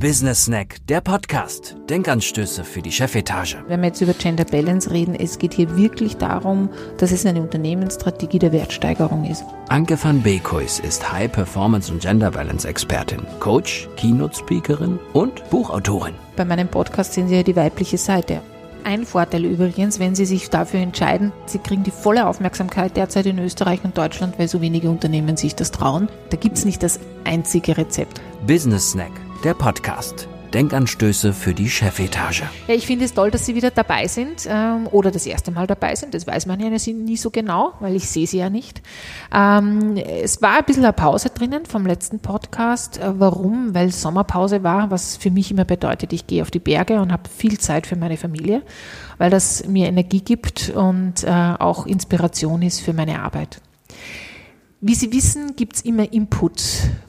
Business Snack, der Podcast. Denkanstöße für die Chefetage. Wenn wir jetzt über Gender Balance reden, es geht hier wirklich darum, dass es eine Unternehmensstrategie der Wertsteigerung ist. Anke van Beekhuis ist High Performance und Gender Balance Expertin, Coach, Keynote Speakerin und Buchautorin. Bei meinem Podcast sehen Sie ja die weibliche Seite. Ein Vorteil übrigens, wenn Sie sich dafür entscheiden, Sie kriegen die volle Aufmerksamkeit derzeit in Österreich und Deutschland, weil so wenige Unternehmen sich das trauen. Da gibt es nicht das einzige Rezept. Business Snack, der Podcast. Denkanstöße für die Chefetage. Ja, ich finde es toll, dass Sie wieder dabei sind ähm, oder das erste Mal dabei sind. Das weiß man ja nie so genau, weil ich sehe Sie ja nicht. Ähm, es war ein bisschen eine Pause drinnen vom letzten Podcast. Äh, warum? Weil Sommerpause war, was für mich immer bedeutet, ich gehe auf die Berge und habe viel Zeit für meine Familie, weil das mir Energie gibt und äh, auch Inspiration ist für meine Arbeit. Wie Sie wissen, gibt es immer Input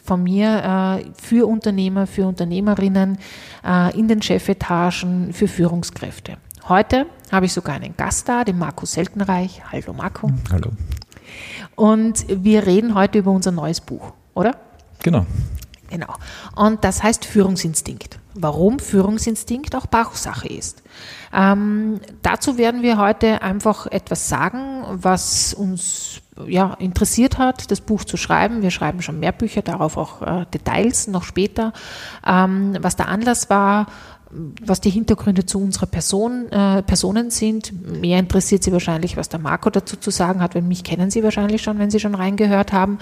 von mir äh, für Unternehmer, für Unternehmerinnen, äh, in den Chefetagen, für Führungskräfte. Heute habe ich sogar einen Gast da, den Marco Seltenreich. Hallo Marco. Hallo. Und wir reden heute über unser neues Buch, oder? Genau. Genau. Und das heißt Führungsinstinkt. Warum Führungsinstinkt auch Bauchsache ist. Ähm, dazu werden wir heute einfach etwas sagen, was uns ja, interessiert hat, das Buch zu schreiben. Wir schreiben schon mehr Bücher, darauf auch äh, Details noch später. Ähm, was der Anlass war, was die Hintergründe zu unserer Person, äh, Personen sind. Mehr interessiert Sie wahrscheinlich, was der Marco dazu zu sagen hat, weil mich kennen Sie wahrscheinlich schon, wenn Sie schon reingehört haben.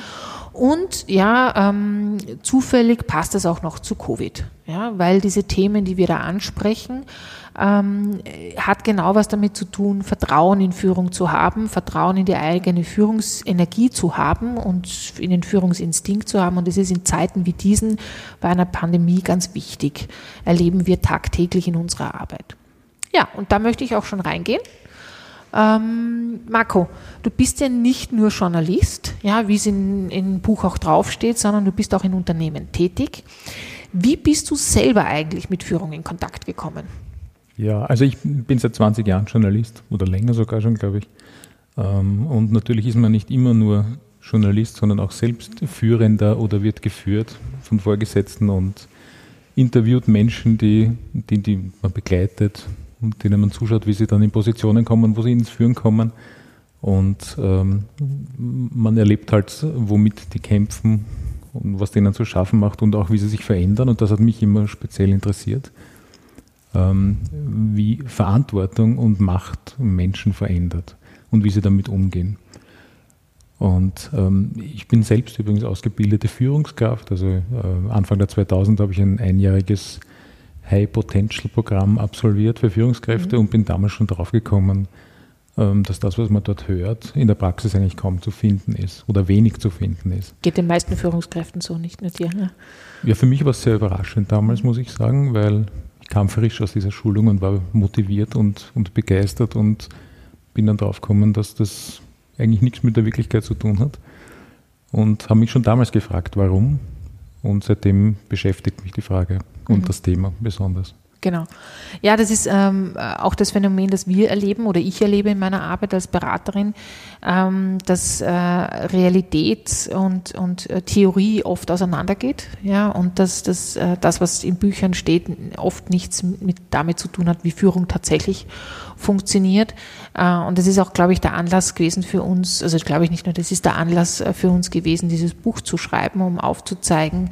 Und ja, ähm, zufällig passt es auch noch zu Covid, ja, weil diese Themen, die wir da ansprechen, ähm, hat genau was damit zu tun, Vertrauen in Führung zu haben, Vertrauen in die eigene Führungsenergie zu haben und in den Führungsinstinkt zu haben. Und es ist in Zeiten wie diesen bei einer Pandemie ganz wichtig, erleben wir tagtäglich in unserer Arbeit. Ja, und da möchte ich auch schon reingehen. Ähm, Marco, du bist ja nicht nur Journalist, ja, wie es in, im Buch auch draufsteht, sondern du bist auch in Unternehmen tätig. Wie bist du selber eigentlich mit Führung in Kontakt gekommen? Ja, also ich bin seit 20 Jahren Journalist oder länger sogar schon, glaube ich. Ähm, und natürlich ist man nicht immer nur Journalist, sondern auch selbst Führender oder wird geführt von Vorgesetzten und interviewt Menschen, die, die, die man begleitet und denen man zuschaut, wie sie dann in Positionen kommen, wo sie ins Führen kommen. Und ähm, man erlebt halt, womit die kämpfen und was denen zu schaffen macht und auch wie sie sich verändern. Und das hat mich immer speziell interessiert, ähm, wie Verantwortung und Macht Menschen verändert und wie sie damit umgehen. Und ähm, ich bin selbst übrigens ausgebildete Führungskraft. Also äh, Anfang der 2000 habe ich ein einjähriges High-Potential-Programm absolviert für Führungskräfte mhm. und bin damals schon draufgekommen, ähm, dass das, was man dort hört, in der Praxis eigentlich kaum zu finden ist oder wenig zu finden ist. Geht den meisten Führungskräften so, nicht nur dir. Ne? Ja, für mich war es sehr überraschend damals, muss ich sagen, weil kam frisch aus dieser Schulung und war motiviert und, und begeistert und bin dann draufgekommen, dass das eigentlich nichts mit der Wirklichkeit zu tun hat. Und habe mich schon damals gefragt, warum. Und seitdem beschäftigt mich die Frage und mhm. das Thema besonders. Genau. Ja, das ist ähm, auch das Phänomen, das wir erleben oder ich erlebe in meiner Arbeit als Beraterin, ähm, dass äh, Realität und, und äh, Theorie oft auseinandergeht. Ja, und dass, dass äh, das, was in Büchern steht, oft nichts mit damit zu tun hat, wie Führung tatsächlich funktioniert. Äh, und das ist auch, glaube ich, der Anlass gewesen für uns, also glaube ich nicht nur, das ist der Anlass äh, für uns gewesen, dieses Buch zu schreiben, um aufzuzeigen,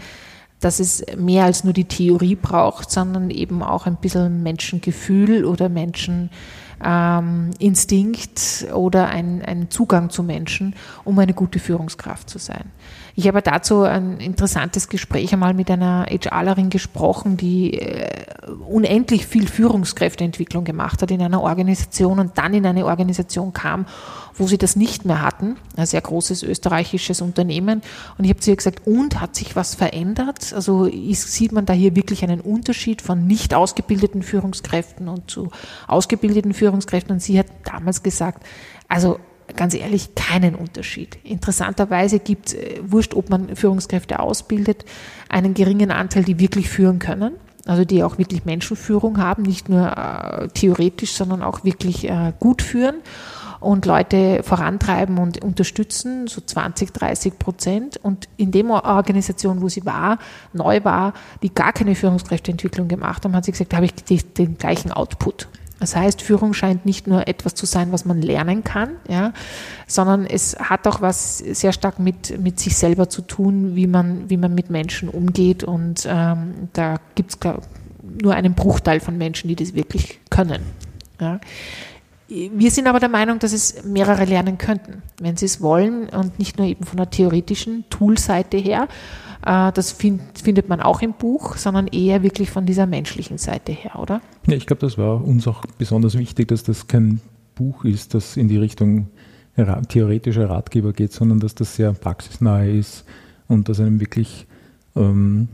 dass es mehr als nur die Theorie braucht, sondern eben auch ein bisschen Menschengefühl oder Menscheninstinkt oder ein, Zugang zu Menschen, um eine gute Führungskraft zu sein. Ich habe dazu ein interessantes Gespräch einmal mit einer HRlerin gesprochen, die äh, unendlich viel Führungskräfteentwicklung gemacht hat in einer Organisation und dann in eine Organisation kam, wo sie das nicht mehr hatten. Ein sehr großes österreichisches Unternehmen. Und ich habe zu ihr gesagt, und hat sich was verändert? Also ist, sieht man da hier wirklich einen Unterschied von nicht ausgebildeten Führungskräften und zu ausgebildeten Führungskräften? Und sie hat damals gesagt, also ganz ehrlich keinen Unterschied. Interessanterweise gibt es, äh, wurscht, ob man Führungskräfte ausbildet, einen geringen Anteil, die wirklich führen können. Also die auch wirklich Menschenführung haben, nicht nur äh, theoretisch, sondern auch wirklich äh, gut führen. Und Leute vorantreiben und unterstützen, so 20, 30 Prozent. Und in der Organisation, wo sie war, neu war, die gar keine Führungskräfteentwicklung gemacht haben, hat sie gesagt, da habe ich den gleichen Output. Das heißt, Führung scheint nicht nur etwas zu sein, was man lernen kann, ja, sondern es hat auch was sehr stark mit, mit sich selber zu tun, wie man, wie man mit Menschen umgeht. Und ähm, da gibt es nur einen Bruchteil von Menschen, die das wirklich können. Ja. Wir sind aber der Meinung, dass es mehrere lernen könnten, wenn sie es wollen und nicht nur eben von der theoretischen Toolseite her, äh, das find, findet man auch im Buch, sondern eher wirklich von dieser menschlichen Seite her, oder? Ja, ich glaube, das war uns auch besonders wichtig, dass das kein Buch ist, das in die Richtung theoretischer Ratgeber geht, sondern dass das sehr praxisnahe ist und dass einem wirklich ähm,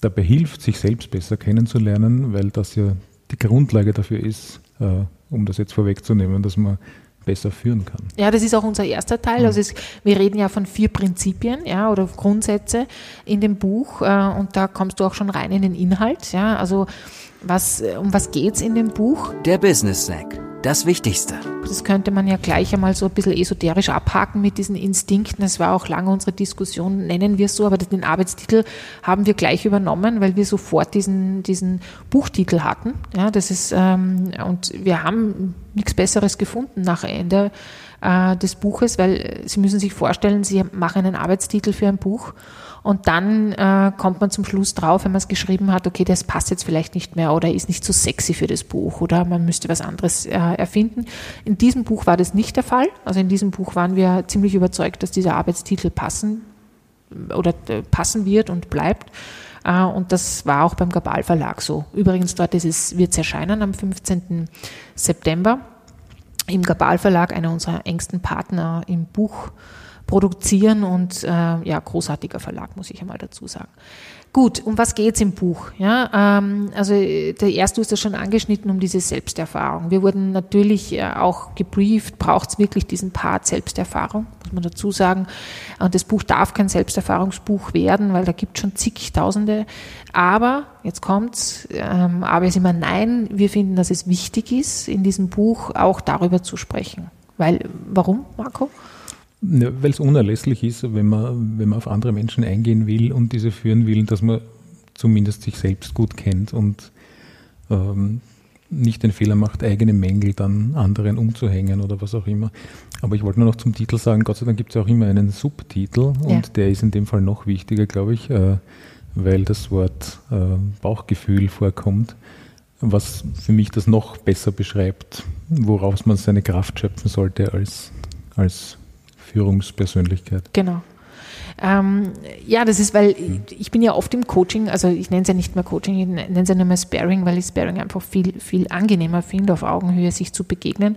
dabei hilft, sich selbst besser kennenzulernen, weil das ja die Grundlage dafür ist, äh, um das jetzt vorwegzunehmen, dass man besser führen kann. Ja, das ist auch unser erster Teil. Mhm. Also es, wir reden ja von vier Prinzipien ja, oder Grundsätze in dem Buch äh, und da kommst du auch schon rein in den Inhalt. Ja, also was, um was geht es in dem Buch? Der Business Snack das Wichtigste. Das könnte man ja gleich einmal so ein bisschen esoterisch abhaken mit diesen Instinkten. Das war auch lange unsere Diskussion, nennen wir es so, aber den Arbeitstitel haben wir gleich übernommen, weil wir sofort diesen, diesen Buchtitel hatten. Ja, das ist, ähm, und wir haben nichts Besseres gefunden nach Ende äh, des Buches, weil Sie müssen sich vorstellen, Sie machen einen Arbeitstitel für ein Buch und dann äh, kommt man zum Schluss drauf, wenn man es geschrieben hat, okay, das passt jetzt vielleicht nicht mehr oder ist nicht so sexy für das Buch oder man müsste was anderes äh, erfinden. In diesem Buch war das nicht der Fall. Also in diesem Buch waren wir ziemlich überzeugt, dass dieser Arbeitstitel passen oder äh, passen wird und bleibt. Uh, und das war auch beim Gabal Verlag so. Übrigens, dort wird es erscheinen am 15. September im Gabal Verlag, einer unserer engsten Partner im Buch produzieren und äh, ja, großartiger Verlag, muss ich einmal dazu sagen. Gut, um was geht's im Buch? Ja, ähm, also der erste ist ja schon angeschnitten um diese Selbsterfahrung. Wir wurden natürlich äh, auch gebrieft, braucht es wirklich diesen Part Selbsterfahrung, muss man dazu sagen. Und das Buch darf kein Selbsterfahrungsbuch werden, weil da gibt schon zigtausende. Aber, jetzt kommt's, ähm, aber ist immer nein, wir finden, dass es wichtig ist, in diesem Buch auch darüber zu sprechen. Weil, warum, Marco? Weil es unerlässlich ist, wenn man, wenn man auf andere Menschen eingehen will und diese führen will, dass man zumindest sich selbst gut kennt und ähm, nicht den Fehler macht, eigene Mängel dann anderen umzuhängen oder was auch immer. Aber ich wollte nur noch zum Titel sagen, Gott sei Dank gibt es ja auch immer einen Subtitel und ja. der ist in dem Fall noch wichtiger, glaube ich, äh, weil das Wort äh, Bauchgefühl vorkommt, was für mich das noch besser beschreibt, woraus man seine Kraft schöpfen sollte als, als Führungspersönlichkeit. Genau. Ähm, ja, das ist, weil ich bin ja oft im Coaching, also ich nenne es ja nicht mehr Coaching, ich nenne es ja nur mehr Sparing, weil ich Sparing einfach viel, viel angenehmer finde, auf Augenhöhe sich zu begegnen,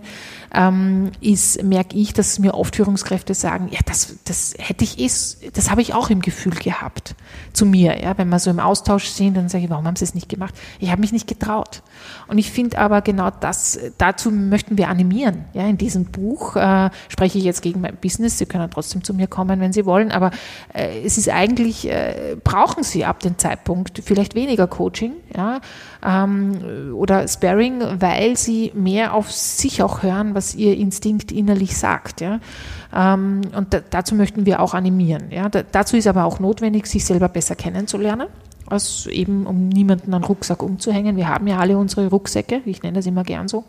ähm, ist, merke ich, dass mir oft Führungskräfte sagen, ja, das, das hätte ich eh, das habe ich auch im Gefühl gehabt zu mir, ja, wenn wir so im Austausch sind, dann sage ich, warum haben sie es nicht gemacht? Ich habe mich nicht getraut. Und ich finde aber genau das, dazu möchten wir animieren, ja, in diesem Buch äh, spreche ich jetzt gegen mein Business, Sie können trotzdem zu mir kommen, wenn Sie wollen, aber es ist eigentlich, äh, brauchen sie ab dem Zeitpunkt vielleicht weniger Coaching ja, ähm, oder Sparring, weil sie mehr auf sich auch hören, was ihr Instinkt innerlich sagt. Ja. Ähm, und da, dazu möchten wir auch animieren. Ja. Da, dazu ist aber auch notwendig, sich selber besser kennenzulernen. Also eben, um niemanden einen Rucksack umzuhängen. Wir haben ja alle unsere Rucksäcke, ich nenne das immer gern so.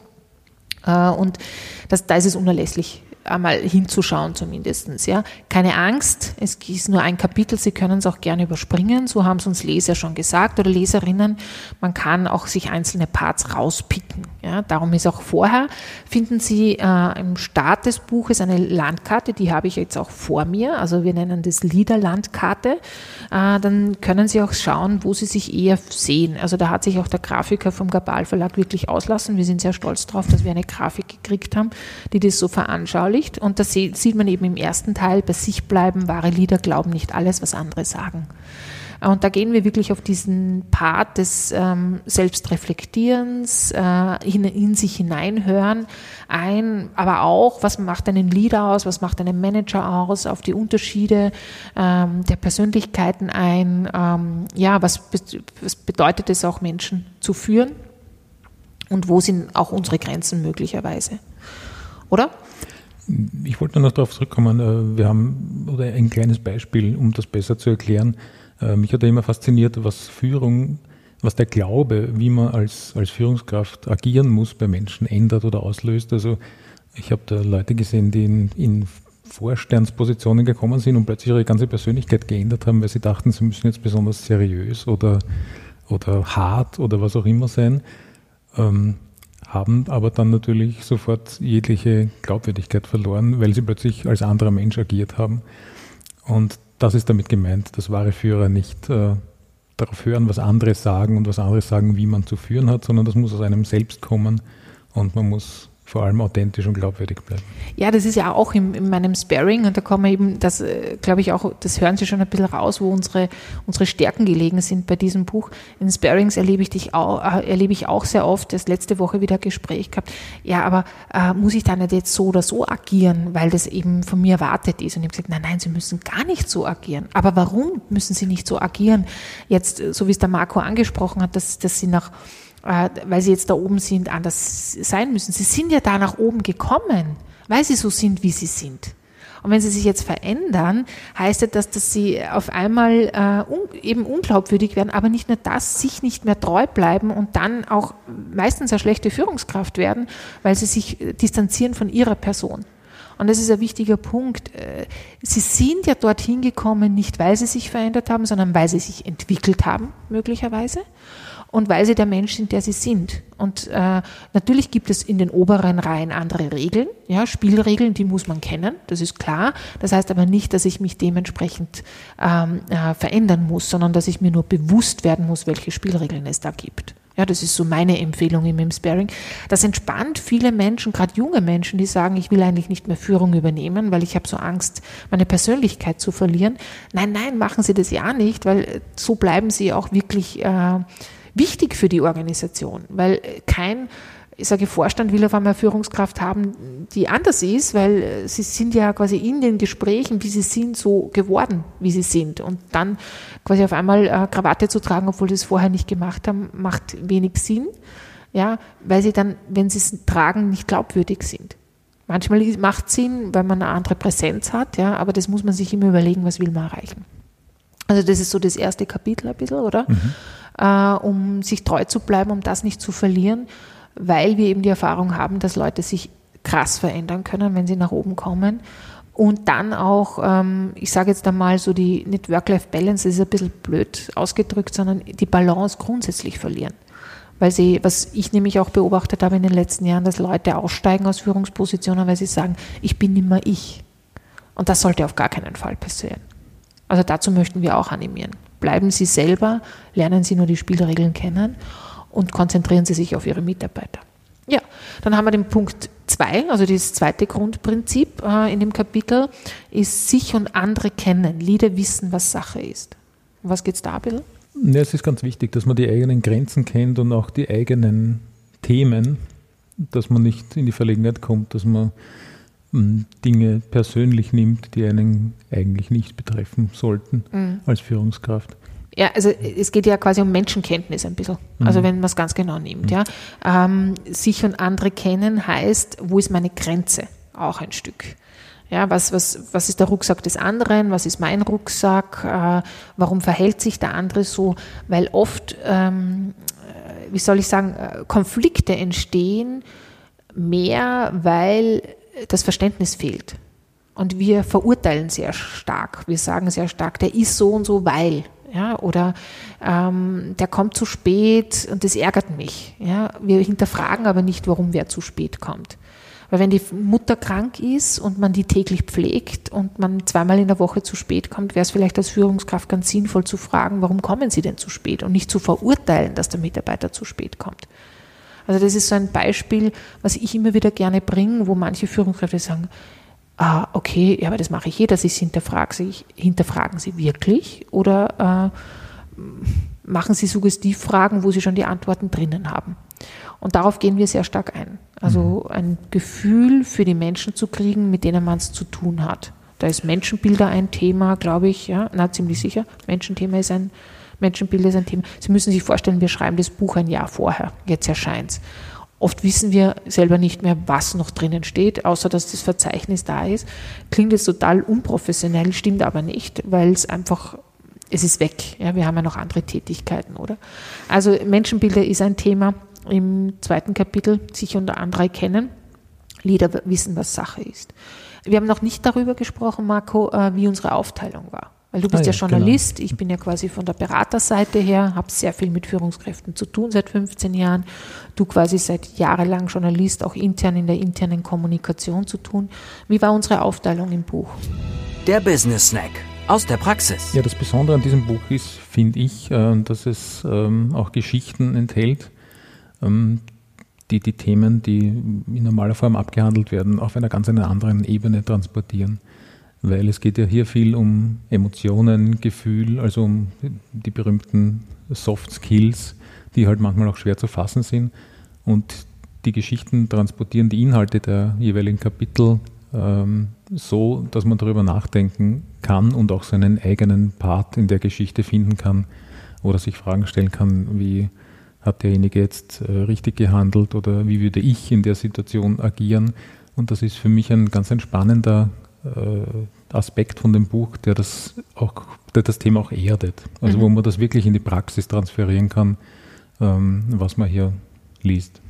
Äh, und das, da ist es unerlässlich, einmal hinzuschauen zumindest. Ja. Keine Angst, es ist nur ein Kapitel, Sie können es auch gerne überspringen, so haben es uns Leser schon gesagt oder Leserinnen. Man kann auch sich einzelne Parts rauspicken. Ja. Darum ist auch vorher, finden Sie äh, im Start des Buches eine Landkarte, die habe ich jetzt auch vor mir, also wir nennen das Liederlandkarte. Äh, dann können Sie auch schauen, wo Sie sich eher sehen. Also da hat sich auch der Grafiker vom Gabal Verlag wirklich auslassen. Wir sind sehr stolz darauf, dass wir eine Grafik gekriegt haben, die das so veranschaulicht veranschaulicht. Und das sieht man eben im ersten Teil, bei sich bleiben, wahre Lieder glauben nicht alles, was andere sagen. Und da gehen wir wirklich auf diesen Part des ähm, Selbstreflektierens, äh, in, in, sich hineinhören ein, aber auch, was macht einen Leader aus, was macht einen Manager aus, auf die Unterschiede ähm, der Persönlichkeiten ein. Ähm, ja, was, was bedeutet es auch, Menschen zu führen? Und wo sind auch unsere Grenzen möglicherweise? Oder? Ich wollte noch darauf zurückkommen. Äh, wir haben oder ein kleines Beispiel, um das besser zu erklären. Äh, mich hat ja immer fasziniert, was Führung, was der Glaube, wie man als, als Führungskraft agieren muss bei Menschen ändert oder auslöst. Also ich habe da Leute gesehen, die in, in Vorstandspositionen gekommen sind und plötzlich ihre ganze Persönlichkeit geändert haben, weil sie dachten, sie müssen jetzt besonders seriös oder, oder hart oder was auch immer sein. Ähm, haben aber dann natürlich sofort jegliche Glaubwürdigkeit verloren, weil sie plötzlich als anderer Mensch agiert haben. Und das ist damit gemeint, dass wahre Führer nicht äh, darauf hören, was andere sagen und was andere sagen, wie man zu führen hat, sondern das muss aus einem selbst kommen und man muss vor allem authentisch und glaubwürdig bleiben. Ja, das ist ja auch in, in meinem Sparring und da kommen eben, das äh, glaube ich auch, das hören Sie schon ein bisschen raus, wo unsere, unsere Stärken gelegen sind bei diesem Buch. In Sparrings erlebe ich dich auch, äh, erlebe ich auch sehr oft, das letzte Woche wieder ein Gespräch gehabt. Ja, aber äh, muss ich da nicht jetzt so oder so agieren, weil das eben von mir erwartet ist? Und ich habe gesagt, nein, nein, Sie müssen gar nicht so agieren. Aber warum müssen Sie nicht so agieren? Jetzt, so wie es der Marco angesprochen hat, dass, dass Sie nach äh, weil sie jetzt da oben sind, anders sein müssen. Sie sind ja da nach oben gekommen, weil sie so sind, wie sie sind. Und wenn sie sich jetzt verändern, heißt das, dass sie auf einmal äh, un eben unglaubwürdig werden, aber nicht nur das, sich nicht mehr treu bleiben und dann auch meistens eine schlechte Führungskraft werden, weil sie sich äh, distanzieren von ihrer Person. Und das ist ein wichtiger Punkt. Äh, sie sind ja dorthin gekommen, nicht weil sie sich verändert haben, sondern weil sie sich entwickelt haben, möglicherweise und weil sie der Mensch sind, der sie sind. Und äh, natürlich gibt es in den oberen Reihen andere Regeln, ja, Spielregeln, die muss man kennen, das ist klar. Das heißt aber nicht, dass ich mich dementsprechend ähm, äh, verändern muss, sondern dass ich mir nur bewusst werden muss, welche Spielregeln es da gibt. Ja, das ist so meine Empfehlung im Sparing. Das entspannt viele Menschen, gerade junge Menschen, die sagen, ich will eigentlich nicht mehr Führung übernehmen, weil ich habe so Angst, meine Persönlichkeit zu verlieren. Nein, nein, machen Sie das ja nicht, weil so bleiben Sie auch wirklich äh, wichtig für die Organisation, weil kein ich sage, Vorstand will auf einmal Führungskraft haben, die anders ist, weil sie sind ja quasi in den Gesprächen, wie sie sind, so geworden, wie sie sind. Und dann quasi auf einmal äh, Krawatte zu tragen, obwohl sie es vorher nicht gemacht haben, macht wenig Sinn, ja, weil sie dann, wenn sie es tragen, nicht glaubwürdig sind. Manchmal macht es Sinn, weil man eine andere Präsenz hat, ja, aber das muss man sich immer überlegen, was will man erreichen. Also das ist so das erste Kapitel ein bisschen, oder? Mhm äh, um sich treu zu bleiben, um das nicht zu verlieren, weil wir eben die Erfahrung haben, dass Leute sich krass verändern können, wenn sie nach oben kommen. Und dann auch, ähm, ich sage jetzt einmal so die, nicht Work-Life-Balance, ist ein bisschen blöd ausgedrückt, sondern die Balance grundsätzlich verlieren. Weil sie, was ich nämlich auch beobachtet habe in den letzten Jahren, dass Leute aussteigen aus Führungspositionen, weil sie sagen, ich bin mehr ich. Und das sollte auf gar keinen Fall passieren. Also dazu möchten wir auch animieren. Bleiben Sie selber, lernen Sie nur die Spielregeln kennen und konzentrieren Sie sich auf Ihre Mitarbeiter. Ja, dann haben wir den Punkt 2, also das zweite Grundprinzip äh, in dem Kapitel, ist sich und andere kennen. Lieder wissen, was Sache ist. Was geht es da bisschen? Ja, es ist ganz wichtig, dass man die eigenen Grenzen kennt und auch die eigenen Themen, dass man nicht in die Verlegenheit kommt, dass man Dinge persönlich nimmt, die einen eigentlich nicht betreffen sollten mhm. als Führungskraft. Ja, also es geht ja quasi um Menschenkenntnis ein bisschen. Also mhm. wenn man es ganz genau nimmt, mhm. ja. Ähm, sich und andere kennen heißt, wo ist meine Grenze? Auch ein Stück. Ja, was, was, was ist der Rucksack des anderen? Was ist mein Rucksack? Äh, warum verhält sich der andere so? Weil oft, ähm, äh, wie soll ich sagen, äh, Konflikte entstehen mehr, weil das Verständnis fehlt. Und wir verurteilen sehr stark. Wir sagen sehr stark, der ist so und so, weil. Ja, oder ähm, der kommt zu spät und das ärgert mich. Ja, wir hinterfragen aber nicht, warum wer zu spät kommt. Weil wenn die Mutter krank ist und man die täglich pflegt und man zweimal in der Woche zu spät kommt, wäre es vielleicht als Führungskraft ganz sinnvoll zu fragen, warum kommen Sie denn zu spät und nicht zu verurteilen, dass der Mitarbeiter zu spät kommt. Also das ist so ein Beispiel, was ich immer wieder gerne bringe, wo manche Führungskräfte sagen, ah, okay, ja, aber das mache ich jeder, Sie hinterfragen, Sie, hinterfragen Sie wirklich oder äh, machen Sie Suggestivfragen, wo Sie schon die Antworten drinnen haben. Und darauf gehen wir sehr stark ein. Also mhm. ein Gefühl für die Menschen zu kriegen, mit denen man es zu tun hat. Da ist Menschenbilder ein Thema, glaube ich, ja, na, ziemlich sicher. Menschenthema ist ein Menschenbilder ist ein Thema. Sie müssen sich vorstellen, wir schreiben das Buch ein Jahr vorher. Jetzt erscheint es. Oft wissen wir selber nicht mehr, was noch drinnen steht, außer dass das Verzeichnis da ist. Klingt jetzt total unprofessionell, stimmt aber nicht, weil es einfach, es ist weg. Ja, wir haben ja noch andere Tätigkeiten, oder? Also Menschenbilder ist ein Thema im zweiten Kapitel, sich unter andere kennen. Lieder wissen, was Sache ist. Wir haben noch nicht darüber gesprochen, Marco, äh, wie unsere Aufteilung war. Weil du bist ah, ja, ja, Journalist, genau. ich bin ja quasi von der Beraterseite her, habe sehr viel mit Führungskräften zu tun seit 15 Jahren. Du quasi seit jahrelang Journalist, auch intern in der internen Kommunikation zu tun. Wie war unsere Aufteilung im Buch? Der Business Snack aus der Praxis. Ja, das Besondere an diesem Buch ist, finde ich, äh, dass es ähm, auch Geschichten enthält, ähm, die die Themen, die in normaler Form abgehandelt werden, auf einer ganz anderen Ebene transportieren weil es geht ja hier viel um Emotionen, Gefühl, also um die berühmten Soft Skills, die halt manchmal auch schwer zu fassen sind. Und die Geschichten transportieren die Inhalte der jeweiligen Kapitel ähm, so, dass man darüber nachdenken kann und auch seinen eigenen Part in der Geschichte finden kann oder sich Fragen stellen kann, wie hat derjenige jetzt äh, richtig gehandelt oder wie würde ich in der Situation agieren. Und das ist für mich ein ganz entspannender äh, Aspekt von dem Buch, der das, auch, der das Thema auch erdet. Also mhm. wo man das wirklich in die Praxis transferieren kann, ähm, was man hier liest.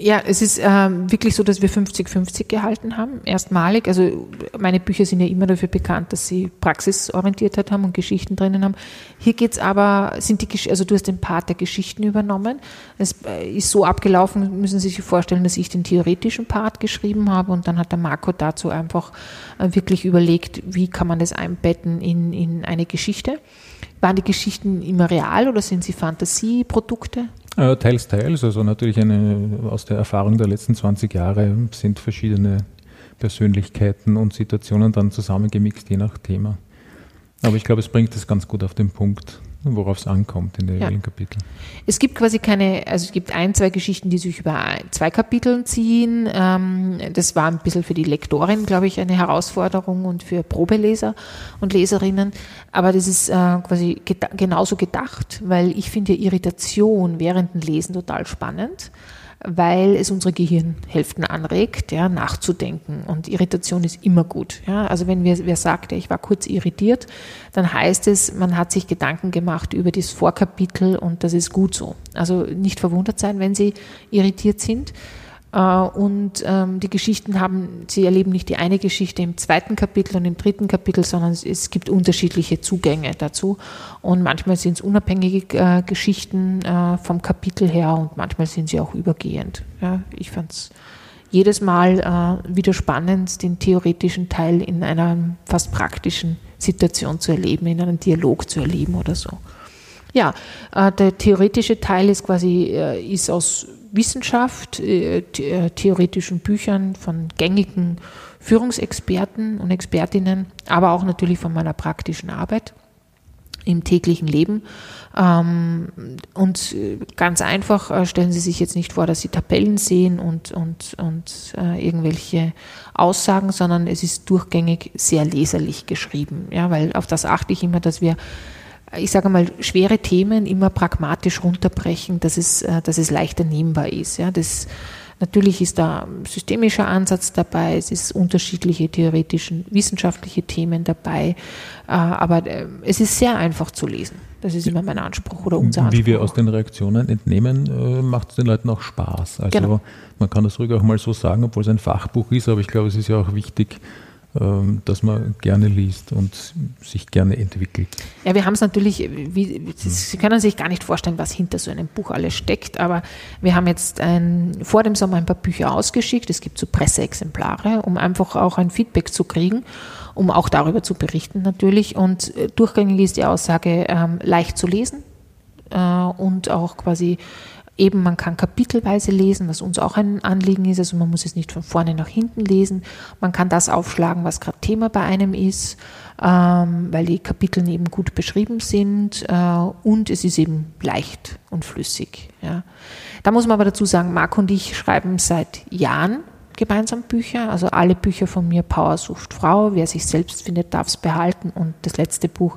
Ja, es ist ähm, wirklich so, dass wir 50-50 gehalten haben, erstmalig. Also meine Bücher sind ja immer dafür bekannt, dass sie Praxisorientiertheit haben und Geschichten drinnen haben. Hier geht's aber, sind die, also du hast den Part der Geschichten übernommen. Es äh, ist so abgelaufen, müssen Sie sich vorstellen, dass ich den theoretischen Part geschrieben habe und dann hat der Marco dazu einfach äh, wirklich überlegt, wie kann man das einbetten in, in eine Geschichte. Waren die Geschichten immer real oder sind sie Fantasieprodukte? Teils, teils. Also natürlich eine, aus der Erfahrung der letzten 20 Jahre sind verschiedene Persönlichkeiten und Situationen dann zusammengemixt, je nach Thema. Aber ich glaube, es bringt es ganz gut auf den Punkt worauf es ankommt in den ja. Kapiteln. Es gibt quasi keine, also es gibt ein, zwei Geschichten, die sich über zwei Kapiteln ziehen. Ähm, das war ein bisschen für die Lektorin, glaube ich, eine Herausforderung und für Probeleser und Leserinnen. Aber das ist äh, quasi genauso gedacht, weil ich finde Irritation während dem Lesen total spannend weil es unsere Gehirnhälften anregt, ja, nachzudenken. Und Irritation ist immer gut. Ja. Also wenn wir, wer sagt, ich war kurz irritiert, dann heißt es, man hat sich Gedanken gemacht über das Vorkapitel und das ist gut so. Also nicht verwundert sein, wenn Sie irritiert sind. Äh, und ähm, die Geschichten haben, sie erleben nicht die eine Geschichte im zweiten Kapitel und im dritten Kapitel, sondern es gibt unterschiedliche Zugänge dazu. Und manchmal sind es unabhängige äh, Geschichten äh, vom Kapitel her und manchmal sind sie auch übergehend. Ja, ich fand es jedes Mal wieder spannend, den theoretischen Teil in einer fast praktischen Situation zu erleben, in einem Dialog zu erleben oder so. Ja, der theoretische Teil ist quasi ist aus Wissenschaft, äh, äh, theoretischen Büchern von gängigen Führungsexperten und Expertinnen, aber auch natürlich von meiner praktischen Arbeit im täglichen Leben. Ähm, und äh, ganz einfach stellen Sie sich jetzt nicht vor, dass Sie Tabellen sehen und, und, und irgendwelche Aussagen, sondern es ist durchgängig sehr leserlich geschrieben. Ja, weil auf das achte ich immer, dass wir ich sage mal, schwere Themen immer pragmatisch runterbrechen, dass es, äh, dass es leichter nehmbar ist. Ja, das, natürlich ist da ein systemischer Ansatz dabei, es ist unterschiedliche theoretischen, wissenschaftliche Themen dabei, äh, aber äh, es ist sehr einfach zu lesen. Das ist immer mein Anspruch oder unser Anspruch. Wie wir aus den Reaktionen entnehmen, macht es den Leuten auch Spaß. Also genau. man kann das ruhig auch mal so sagen, obwohl es ein Fachbuch ist, aber ich glaube, es ist ja auch wichtig, dass man gerne liest und sich gerne entwickelt. Ja, wir haben es natürlich, wie, Sie können sich gar nicht vorstellen, was hinter so einem Buch alles steckt, aber wir haben jetzt ein, vor dem Sommer ein paar Bücher ausgeschickt. Es gibt so Presseexemplare, um einfach auch ein Feedback zu kriegen, um auch darüber zu berichten natürlich. Und äh, durchgängig ist die Aussage ähm, leicht zu lesen äh, und auch quasi Eben, man kann kapitelweise lesen, was uns auch ein Anliegen ist. Also man muss es nicht von vorne nach hinten lesen. Man kann das aufschlagen, was gerade Thema bei einem ist, ähm, weil die Kapitel eben gut beschrieben sind äh, und es ist eben leicht und flüssig. Ja. Da muss man aber dazu sagen, Marc und ich schreiben seit Jahren gemeinsam Bücher. Also alle Bücher von mir, Power sucht Frau. Wer sich selbst findet, darf es behalten. Und das letzte Buch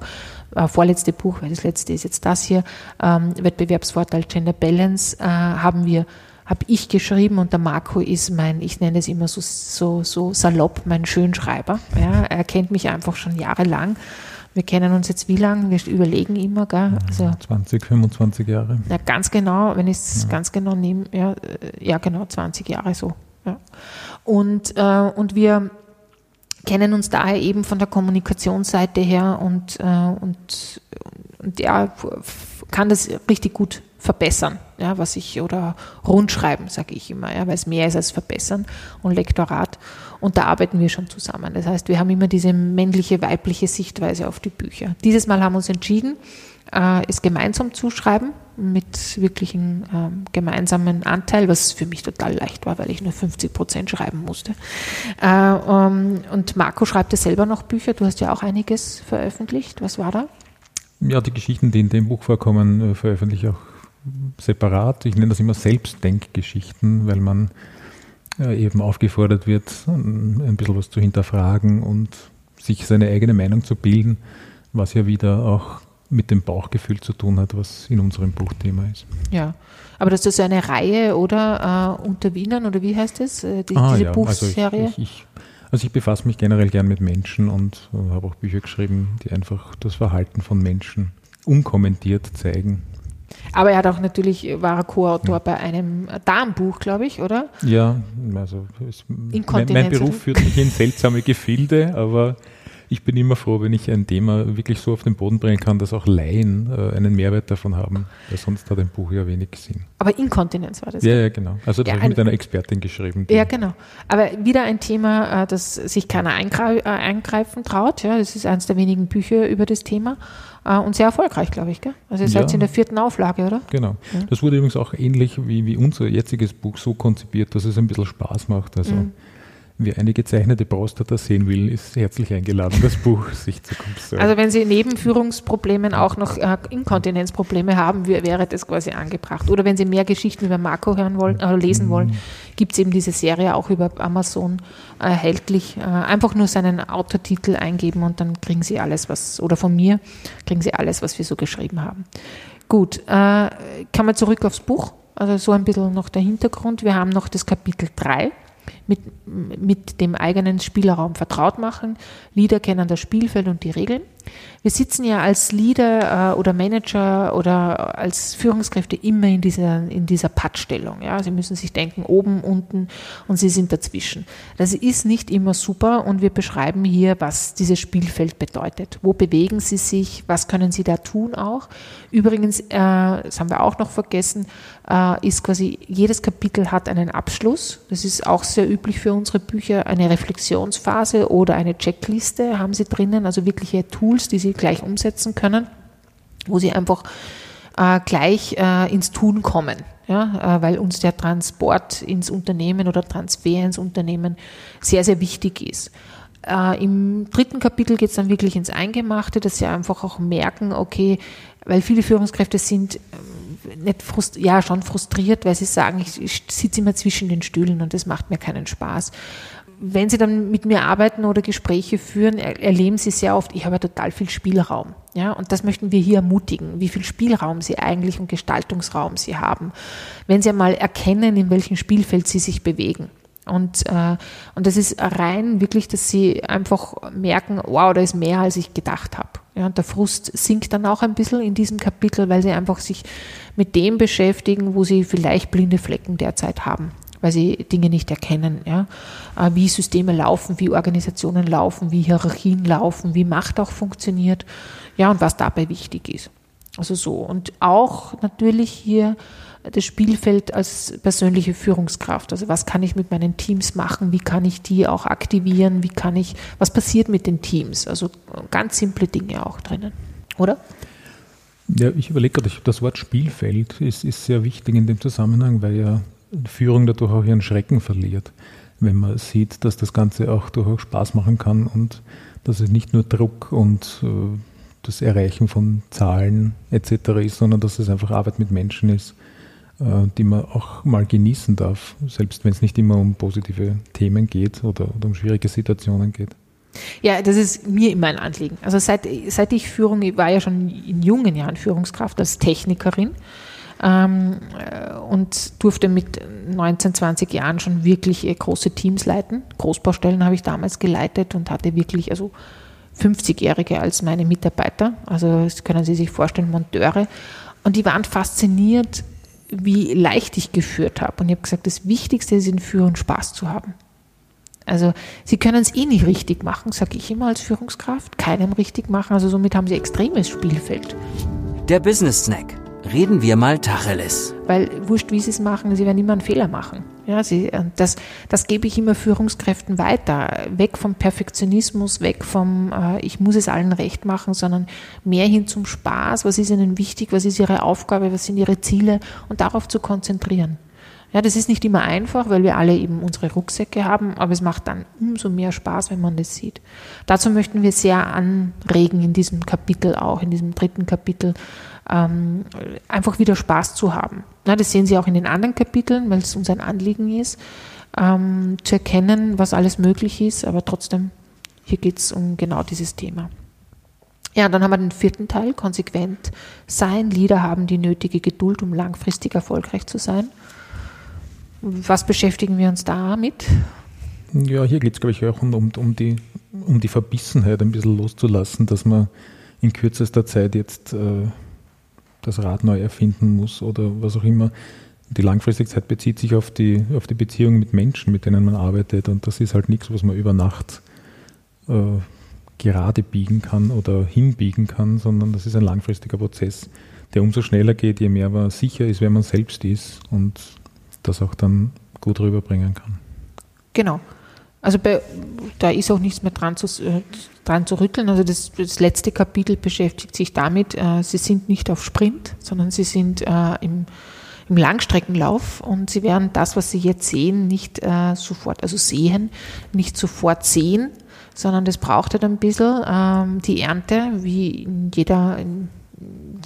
äh, vorletzte Buch, weil das letzte ist jetzt das hier, ähm, Wettbewerbsvorteil Gender Balance, äh, haben wir habe ich geschrieben und der Marco ist mein, ich nenne es immer so, so, so salopp, mein Schönschreiber. Ja, er kennt mich einfach schon jahrelang. Wir kennen uns jetzt wie lange? Wir überlegen immer, gell? Also, 20, 25 Jahre. Ja, ganz genau, wenn ich es ja. ganz genau nehme, ja, ja, genau, 20 Jahre so. Ja. Und, äh, und wir kennen uns daher eben von der Kommunikationsseite her und, äh, und, und er kann das richtig gut verbessern, ja, was ich, oder rundschreiben, sage ich immer, ja, weil es mehr ist als verbessern und Lektorat. Und da arbeiten wir schon zusammen. Das heißt, wir haben immer diese männliche, weibliche Sichtweise auf die Bücher. Dieses Mal haben wir uns entschieden, äh, es gemeinsam zu schreiben, mit wirklichen ähm, gemeinsamen Anteil, was für mich total leicht war, weil ich nur 50 Prozent schreiben musste. Äh, ähm, und Marco schreibt ja selber noch Bücher. Du hast ja auch einiges veröffentlicht. Was war da? Ja, die Geschichten, die in dem Buch vorkommen, äh, veröffentliche ich auch separat. Ich nenne das immer Selbstdenkgeschichten, weil man äh, eben aufgefordert wird, ein bisschen was zu hinterfragen und sich seine eigene Meinung zu bilden, was ja wieder auch mit dem Bauchgefühl zu tun hat, was in unserem Buchthema ist. Ja, aber das ist eine Reihe oder äh, unter Wienern oder wie heißt es, äh, die, ah, diese ja. Buchserie? Also ich, ich, also ich befasse mich generell gern mit Menschen und äh, habe auch Bücher geschrieben, die einfach das Verhalten von Menschen unkommentiert zeigen. Aber er hat auch natürlich, war er Co-Autor ja. bei einem Darmbuch, glaube ich, oder? Ja, also es, mein, mein Beruf führt mich in seltsame Gefilde, aber ich bin immer froh, wenn ich ein Thema wirklich so auf den Boden bringen kann, dass auch Laien äh, einen Mehrwert davon haben, weil sonst hat ein Buch ja wenig Sinn. Aber Inkontinenz war das? Ja, ja, genau. Also das ja, habe ich mit einer Expertin geschrieben. Ja, genau. Aber wieder ein Thema, äh, das sich keiner äh, eingreifen traut. Ja, das ist eines der wenigen Bücher über das Thema äh, und sehr erfolgreich, glaube ich. Gell? Also ihr seid ja, in der vierten Auflage, oder? Genau. Ja. Das wurde übrigens auch ähnlich wie, wie unser jetziges Buch so konzipiert, dass es ein bisschen Spaß macht. Also mhm. Wer eine gezeichnete Prostata sehen will, ist herzlich eingeladen, das Buch sich zu konstruieren. Also wenn Sie neben Führungsproblemen auch noch äh, Inkontinenzprobleme haben, wäre das quasi angebracht. Oder wenn Sie mehr Geschichten über Marco hören wollen, äh, lesen wollen, mhm. gibt es eben diese Serie auch über Amazon erhältlich. Äh, einfach nur seinen Autotitel eingeben und dann kriegen Sie alles, was, oder von mir kriegen Sie alles, was wir so geschrieben haben. Gut, äh, kann man zurück aufs Buch? Also so ein bisschen noch der Hintergrund. Wir haben noch das Kapitel 3 mit, mit dem eigenen Spielraum vertraut machen. Leader kennen das Spielfeld und die Regeln. Wir sitzen ja als Leader äh, oder Manager oder als Führungskräfte immer in dieser, in dieser Pattstellung. Ja? Sie müssen sich denken, oben, unten und Sie sind dazwischen. Das ist nicht immer super und wir beschreiben hier, was dieses Spielfeld bedeutet. Wo bewegen Sie sich? Was können Sie da tun auch? Übrigens, äh, das haben wir auch noch vergessen, ist quasi, jedes Kapitel hat einen Abschluss. Das ist auch sehr üblich für unsere Bücher. Eine Reflexionsphase oder eine Checkliste haben Sie drinnen, also wirkliche Tools, die Sie gleich umsetzen können, wo sie einfach äh, gleich äh, ins Tun kommen. Ja, äh, weil uns der Transport ins Unternehmen oder Transfer ins Unternehmen sehr, sehr wichtig ist. Äh, Im dritten Kapitel geht es dann wirklich ins Eingemachte, dass sie einfach auch merken, okay, weil viele Führungskräfte sind ähm, nicht frust ja schon frustriert, weil sie sagen, ich, ich sitze immer zwischen den Stühlen und das macht mir keinen Spaß wenn Sie dann mit mir arbeiten oder Gespräche führen, erleben Sie sehr oft, ich habe total viel Spielraum. Ja, und das möchten wir hier ermutigen, wie viel Spielraum Sie eigentlich und Gestaltungsraum Sie haben. Wenn Sie einmal erkennen, in welchem Spielfeld Sie sich bewegen. Und, äh, und das ist rein wirklich, dass Sie einfach merken, wow, da ist mehr, als ich gedacht habe. Ja, und der Frust sinkt dann auch ein bisschen in diesem Kapitel, weil Sie einfach sich mit dem beschäftigen, wo Sie vielleicht blinde Flecken derzeit haben weil sie Dinge nicht erkennen, ja? Äh, wie Systeme laufen, wie Organisationen laufen, wie Hierarchien laufen, wie Macht auch funktioniert, ja, und was dabei wichtig ist. Also so. Und auch natürlich hier das Spielfeld als persönliche Führungskraft. Also was kann ich mit meinen Teams machen? Wie kann ich die auch aktivieren? Wie kann ich, was passiert mit den Teams? Also ganz simple Dinge auch drinnen, oder? Ja, ich überlege gerade, das Wort Spielfeld ist, ist sehr wichtig in dem Zusammenhang, weil ja Führung dadurch auch ihren Schrecken verliert, wenn man sieht, dass das Ganze auch durchaus Spaß machen kann und dass es nicht nur Druck und äh, das Erreichen von Zahlen etc. ist, sondern dass es einfach Arbeit mit Menschen ist, die man auch mal genießen darf, selbst wenn es nicht immer um positive Themen geht oder, oder um schwierige Situationen geht. Ja, das ist mir immer ein Anliegen. Also seit, seit ich Führung, ich war ja schon in jungen Jahren Führungskraft als Technikerin ähm, und durfte mit 19, 20 Jahren schon wirklich äh, große Teams leiten. Großbaustellen habe ich damals geleitet und hatte wirklich also 50-Jährige als meine Mitarbeiter. Also das können Sie sich vorstellen, Monteure. Und die waren fasziniert, wie leicht ich geführt habe. Und ich habe gesagt, das Wichtigste ist in Führung Spaß zu haben. Also sie können es eh nicht richtig machen, sage ich immer als Führungskraft, keinem richtig machen. Also somit haben sie extremes Spielfeld. Der Business Snack reden wir mal Tacheles. Weil wurscht, wie sie es machen, sie werden immer einen Fehler machen. Ja, sie, das, das gebe ich immer Führungskräften weiter. Weg vom Perfektionismus, weg vom, äh, ich muss es allen recht machen, sondern mehr hin zum Spaß. Was ist ihnen wichtig? Was ist ihre Aufgabe? Was sind ihre Ziele? Und darauf zu konzentrieren. Ja, das ist nicht immer einfach, weil wir alle eben unsere Rucksäcke haben, aber es macht dann umso mehr Spaß, wenn man das sieht. Dazu möchten wir sehr anregen in diesem Kapitel auch, in diesem dritten Kapitel, ähm, einfach wieder Spaß zu haben. Ja, das sehen Sie auch in den anderen Kapiteln, weil es uns ein Anliegen ist, ähm, zu erkennen, was alles möglich ist, aber trotzdem, hier geht es um genau dieses Thema. Ja, dann haben wir den vierten Teil, konsequent sein. Lieder haben die nötige Geduld, um langfristig erfolgreich zu sein. Was beschäftigen wir uns damit? Ja, hier geht es, glaube ich, auch um, um, um, die, um die Verbissenheit ein bisschen loszulassen, dass man in kürzester Zeit jetzt äh, das Rad neu erfinden muss oder was auch immer. Die Langfristigkeit bezieht sich auf die, auf die Beziehung mit Menschen, mit denen man arbeitet und das ist halt nichts, was man über Nacht äh, gerade biegen kann oder hinbiegen kann, sondern das ist ein langfristiger Prozess, der umso schneller geht, je mehr man sicher ist, wer man selbst ist und das auch dann gut rüberbringen kann. Genau. Also bei, da ist auch nichts mehr dran zu, äh, dran zu rütteln. Also das, das letzte Kapitel beschäftigt sich damit, äh, sie sind nicht auf Sprint, sondern sie sind äh, im, im Langstreckenlauf und sie werden das, was sie jetzt sehen, nicht äh, sofort, also sehen, nicht sofort sehen, sondern das braucht halt ein bisschen ähm, die Ernte, wie in jeder, in,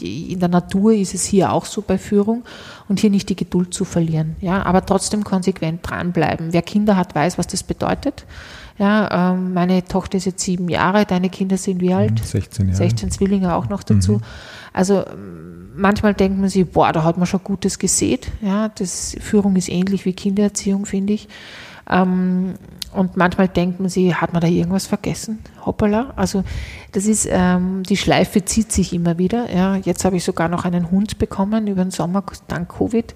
in der Natur ist es hier auch so bei Führung und hier nicht die Geduld zu verlieren, ja, aber trotzdem konsequent dranbleiben. Wer Kinder hat, weiß, was das bedeutet. Ja, ähm, meine Tochter ist jetzt sieben Jahre, deine Kinder sind wie alt? 16 Jahre. 16 Zwillinge auch noch dazu. Mhm. Also manchmal denkt man sich, boah, da hat man schon Gutes gesät. Ja, das Führung ist ähnlich wie Kindererziehung, finde ich. Ähm, und manchmal denkt man sich, hat man da irgendwas vergessen? Hoppala. Also das ist, ähm, die Schleife zieht sich immer wieder. Ja. Jetzt habe ich sogar noch einen Hund bekommen über den Sommer dank Covid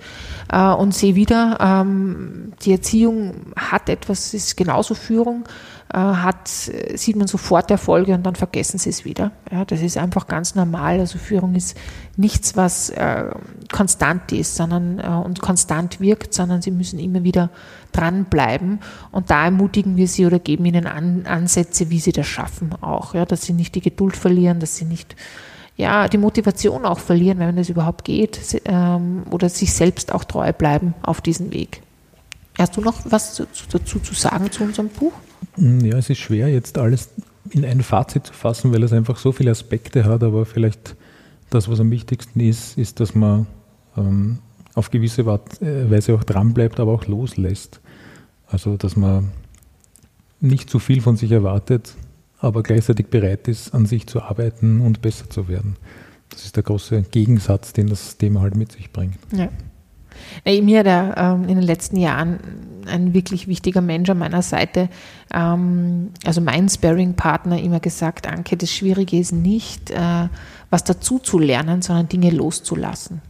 äh, und sehe wieder, ähm, die Erziehung hat etwas, ist genauso Führung, äh, hat, sieht man sofort Erfolge und dann vergessen sie es wieder. Ja, das ist einfach ganz normal. Also Führung ist nichts, was äh, konstant ist sondern, äh, und konstant wirkt, sondern sie müssen immer wieder dranbleiben. Und da ermutigen wir sie oder geben ihnen An Ansätze, wie sie das schaffen auch. Ja, dass sie nicht die Geduld verlieren, dass sie nicht ja, die Motivation auch verlieren, wenn es überhaupt geht, ähm, oder sich selbst auch treu bleiben auf diesem Weg. Hast du noch was dazu zu sagen zu unserem Buch? Hm, ja, es ist schwer, jetzt alles in ein Fazit zu fassen, weil es einfach so viele Aspekte hat, aber vielleicht das, was am wichtigsten ist, ist, dass man ähm, auf gewisse äh, Weise auch dranbleibt, aber auch loslässt. Also, dass man nicht zu viel von sich erwartet, aber gleichzeitig bereit ist, an sich zu arbeiten und besser zu werden. Das ist der große Gegensatz, den das Thema halt mit sich bringt. Ja. Mir hat er ähm, in den letzten Jahren ein wirklich wichtiger Mensch an meiner Seite, ähm, also mein Sparring-Partner, immer gesagt, Anke, das Schwierige ist nicht, äh, was dazu zu lernen, sondern Dinge loszulassen.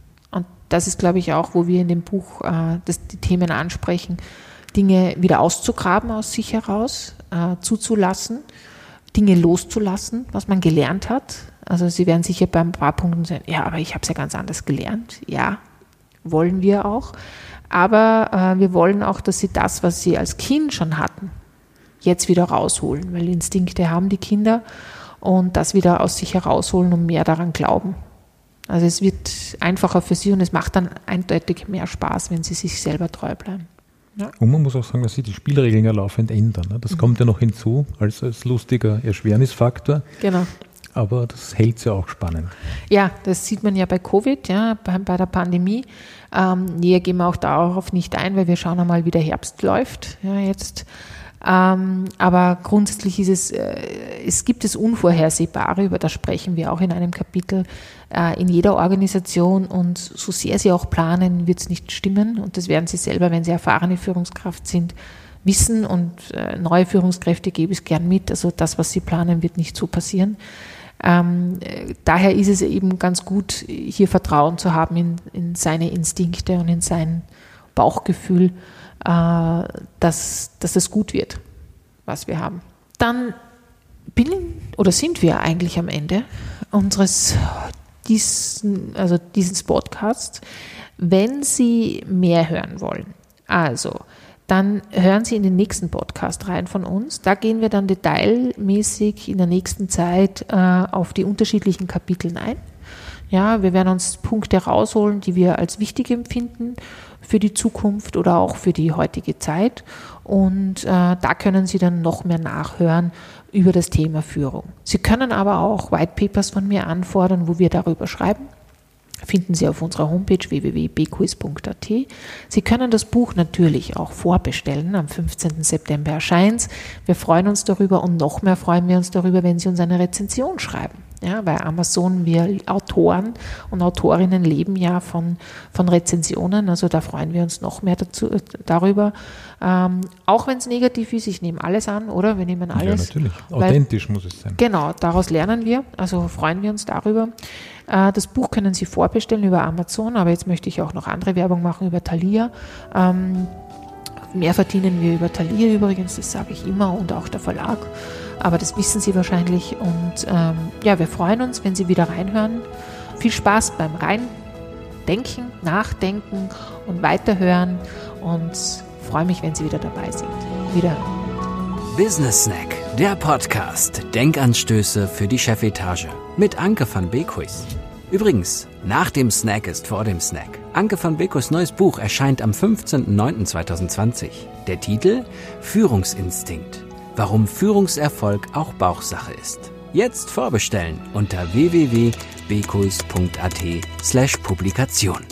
Das ist, glaube ich, auch, wo wir in dem Buch äh, das, die Themen ansprechen, Dinge wieder auszugraben aus sich heraus, äh, zuzulassen, Dinge loszulassen, was man gelernt hat. Also Sie werden sicher bei ein paar Punkten sagen, ja, aber ich habe es ja ganz anders gelernt. Ja, wollen wir auch. Aber äh, wir wollen auch, dass sie das, was sie als Kind schon hatten, jetzt wieder rausholen, weil Instinkte haben die Kinder und das wieder aus sich herausholen und mehr daran glauben. Also es wird einfacher für sie und es macht dann eindeutig mehr Spaß, wenn sie sich selber treu bleiben. Ja. Und man muss auch sagen, dass sich die Spielregeln ja laufend ändern. Ne? Das mhm. kommt ja noch hinzu als, als lustiger Erschwernisfaktor. Genau aber das hält es ja auch spannend. Ja, das sieht man ja bei Covid, ja, bei, bei der Pandemie. Ähm, näher gehen wir auch darauf nicht ein, weil wir schauen einmal, wie der Herbst läuft. Ja, jetzt Ähm, aber grundsätzlich ist es, äh, es gibt es Unvorhersehbare, über das sprechen wir auch in einem Kapitel, äh, in jeder Organisation und so sehr sie auch planen, wird es nicht stimmen und das werden sie selber, wenn sie erfahrene Führungskraft sind, wissen und äh, neue Führungskräfte gebe ich gern mit. Also das, was sie planen, wird nicht so passieren. Ähm, daher ist es eben ganz gut, hier Vertrauen zu haben in, in seine Instinkte und in sein Bauchgefühl, äh, dass, dass es gut wird, was wir haben. Dann bin oder sind wir eigentlich am Ende unseres diesen, also dieses Podcasts. Wenn Sie mehr hören wollen, also dann hören Sie in den nächsten Podcast rein von uns. Da gehen wir dann detailmäßig in der nächsten Zeit äh, auf die unterschiedlichen Kapiteln ein. Ja, wir werden uns Punkte rausholen, die wir als wichtig empfinden für die Zukunft oder auch für die heutige Zeit. Und äh, da können Sie dann noch mehr nachhören über das Thema Führung. Sie können aber auch White Papers von mir anfordern, wo wir darüber schreiben finden Sie auf unserer Homepage www.bquiz.at. Sie können das Buch natürlich auch vorbestellen. Am 15. September erscheint Wir freuen uns darüber und noch mehr freuen wir uns darüber, wenn Sie uns eine Rezension schreiben. Ja, bei Amazon, wir Autoren und Autorinnen leben ja von, von Rezensionen, also da freuen wir uns noch mehr dazu, äh, darüber. Ähm, auch wenn es negativ ist, ich nehme alles an, oder? Wir nehmen alles. Ja, natürlich. Authentisch weil, muss es sein. Genau, daraus lernen wir, also freuen wir uns darüber. Äh, das Buch können Sie vorbestellen über Amazon, aber jetzt möchte ich auch noch andere Werbung machen über Thalia. Ähm, mehr verdienen wir über Thalia übrigens, das sage ich immer, und auch der Verlag. Aber das wissen Sie wahrscheinlich. Und ähm, ja, wir freuen uns, wenn Sie wieder reinhören. Viel Spaß beim Reindenken, Nachdenken und Weiterhören. Und freue mich, wenn Sie wieder dabei sind. Wieder. Business Snack, der Podcast. Denkanstöße für die Chefetage. Mit Anke van Beekhuis. Übrigens, nach dem Snack ist vor dem Snack. Anke van Beekhuis neues Buch erscheint am 15.09.2020. Der Titel Führungsinstinkt. Warum Führungserfolg auch Bauchsache ist. Jetzt vorbestellen unter www.bekuis.at slash Publikation.